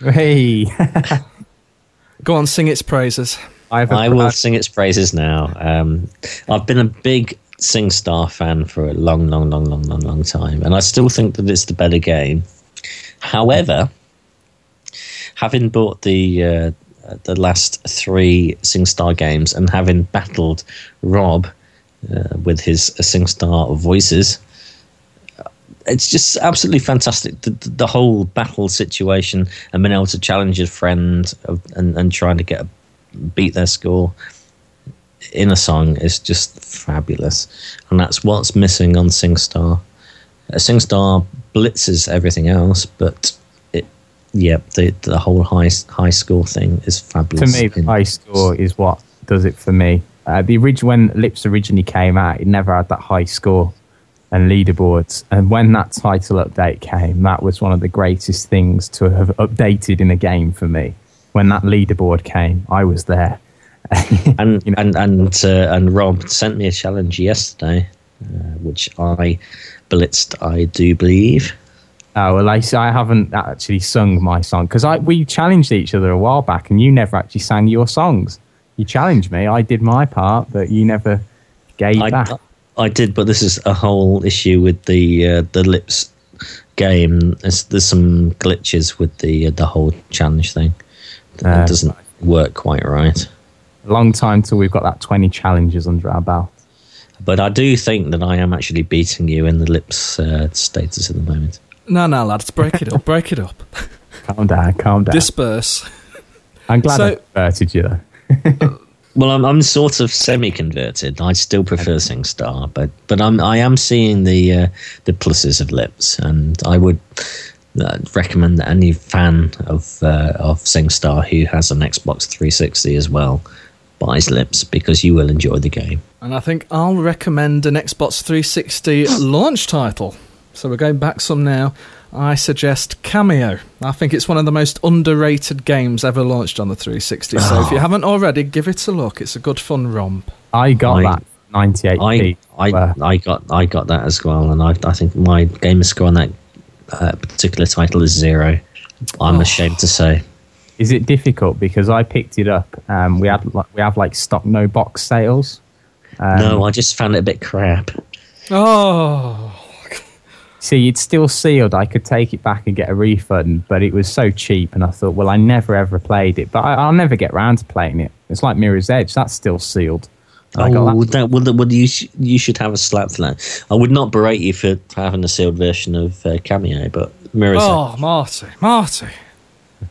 Hey. <laughs> Go on, sing its praises. I will sing its praises now. Um, I've been a big SingStar fan for a long, long, long, long, long, long time, and I still think that it's the better game. However, having bought the uh, the last three SingStar games and having battled Rob uh, with his SingStar voices, it's just absolutely fantastic. The, the, whole battle situation and being able to challenge your friend and, and trying to get a, beat their score in a song is just fabulous, and that's what's missing on SingStar. Uh, SingStar blitzes everything else, but it, yeah, the the whole high high score thing is fabulous. To me, the high score is what does it for me. Uh, the original when Lips originally came out, it never had that high score and leaderboards. And when that title update came, that was one of the greatest things to have updated in a game for me. When that leaderboard came, I was there. <laughs> and, you know. and and uh, and Rob sent me a challenge yesterday, uh, which I blitzed. I do believe. Oh well, I, I haven't actually sung my song because I we challenged each other a while back, and you never actually sang your songs. You challenged me, I did my part, but you never gave I, back. I did, but this is a whole issue with the uh, the lips game. There's, there's some glitches with the uh, the whole challenge thing. It uh, doesn't work quite right. A long time till we've got that 20 challenges under our belt. But I do think that I am actually beating you in the lips uh, status at the moment. No, no, lads, break it up, <laughs> break it up. calm down, calm down. Disperse. I'm glad so, I converted you. <laughs> Well, I'm, I'm sort of semi-converted. I still prefer SingStar, but but I'm I am seeing the uh, the pluses of Lips, and I would uh, recommend that any fan of uh, of SingStar who has an Xbox 360 as well buys Lips because you will enjoy the game. And I think I'll recommend an Xbox 360 launch title. So we're going back some now. I suggest Kameo. I think it's one of the most underrated games ever launched on the 360. So oh. if you haven't already, give it a look. It's a good fun romp. I got I, that 98p. I, I, I, got I got that as well, and I, I think my gamer score on that uh, particular title is zero. I'm oh. ashamed to say. Is it difficult because I picked it up? Um, we had we have like stock no box sales. Um, no, I just found it a bit crap. Oh. See, it's still sealed. I could take it back and get a refund, but it was so cheap, and I thought, well, I never ever played it, but I, will never get around to playing it. It's like Mirror's Edge; that's still sealed. Oh, that, well, well, you, you should have a slap for that. I would not berate you for having a sealed version of uh, Kameo, but Mirror's Oh. Marty, Marty.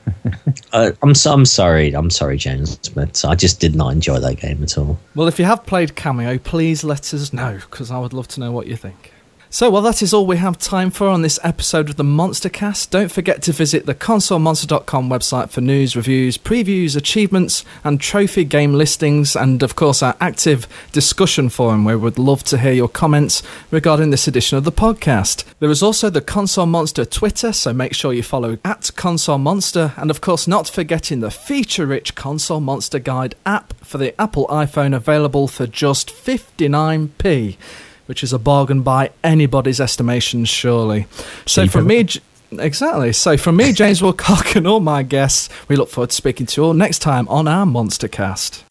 <laughs> uh, I'm so, I'm sorry, I'm sorry, James, but I just did not enjoy that game at all. Well, if you have played Kameo, please let us know because I would love to know what you think. So, well, that is all we have time for on this episode of the Monster Cast. Don't forget to visit the consolemonster.com website for news, reviews, previews, achievements, and trophy game listings, and of course, our active discussion forum where we'd love to hear your comments regarding this edition of the podcast. There is also the Console Monster Twitter, so make sure you follow at Console Monster, and of course, not forgetting the feature rich Console Monster Guide app for the Apple iPhone available for just 59p which is a bargain by anybody's estimation, surely. So from me, exactly. So from me, James <laughs> Wilcock, and all my guests, we look forward to speaking to you all next time on our Monster Cast.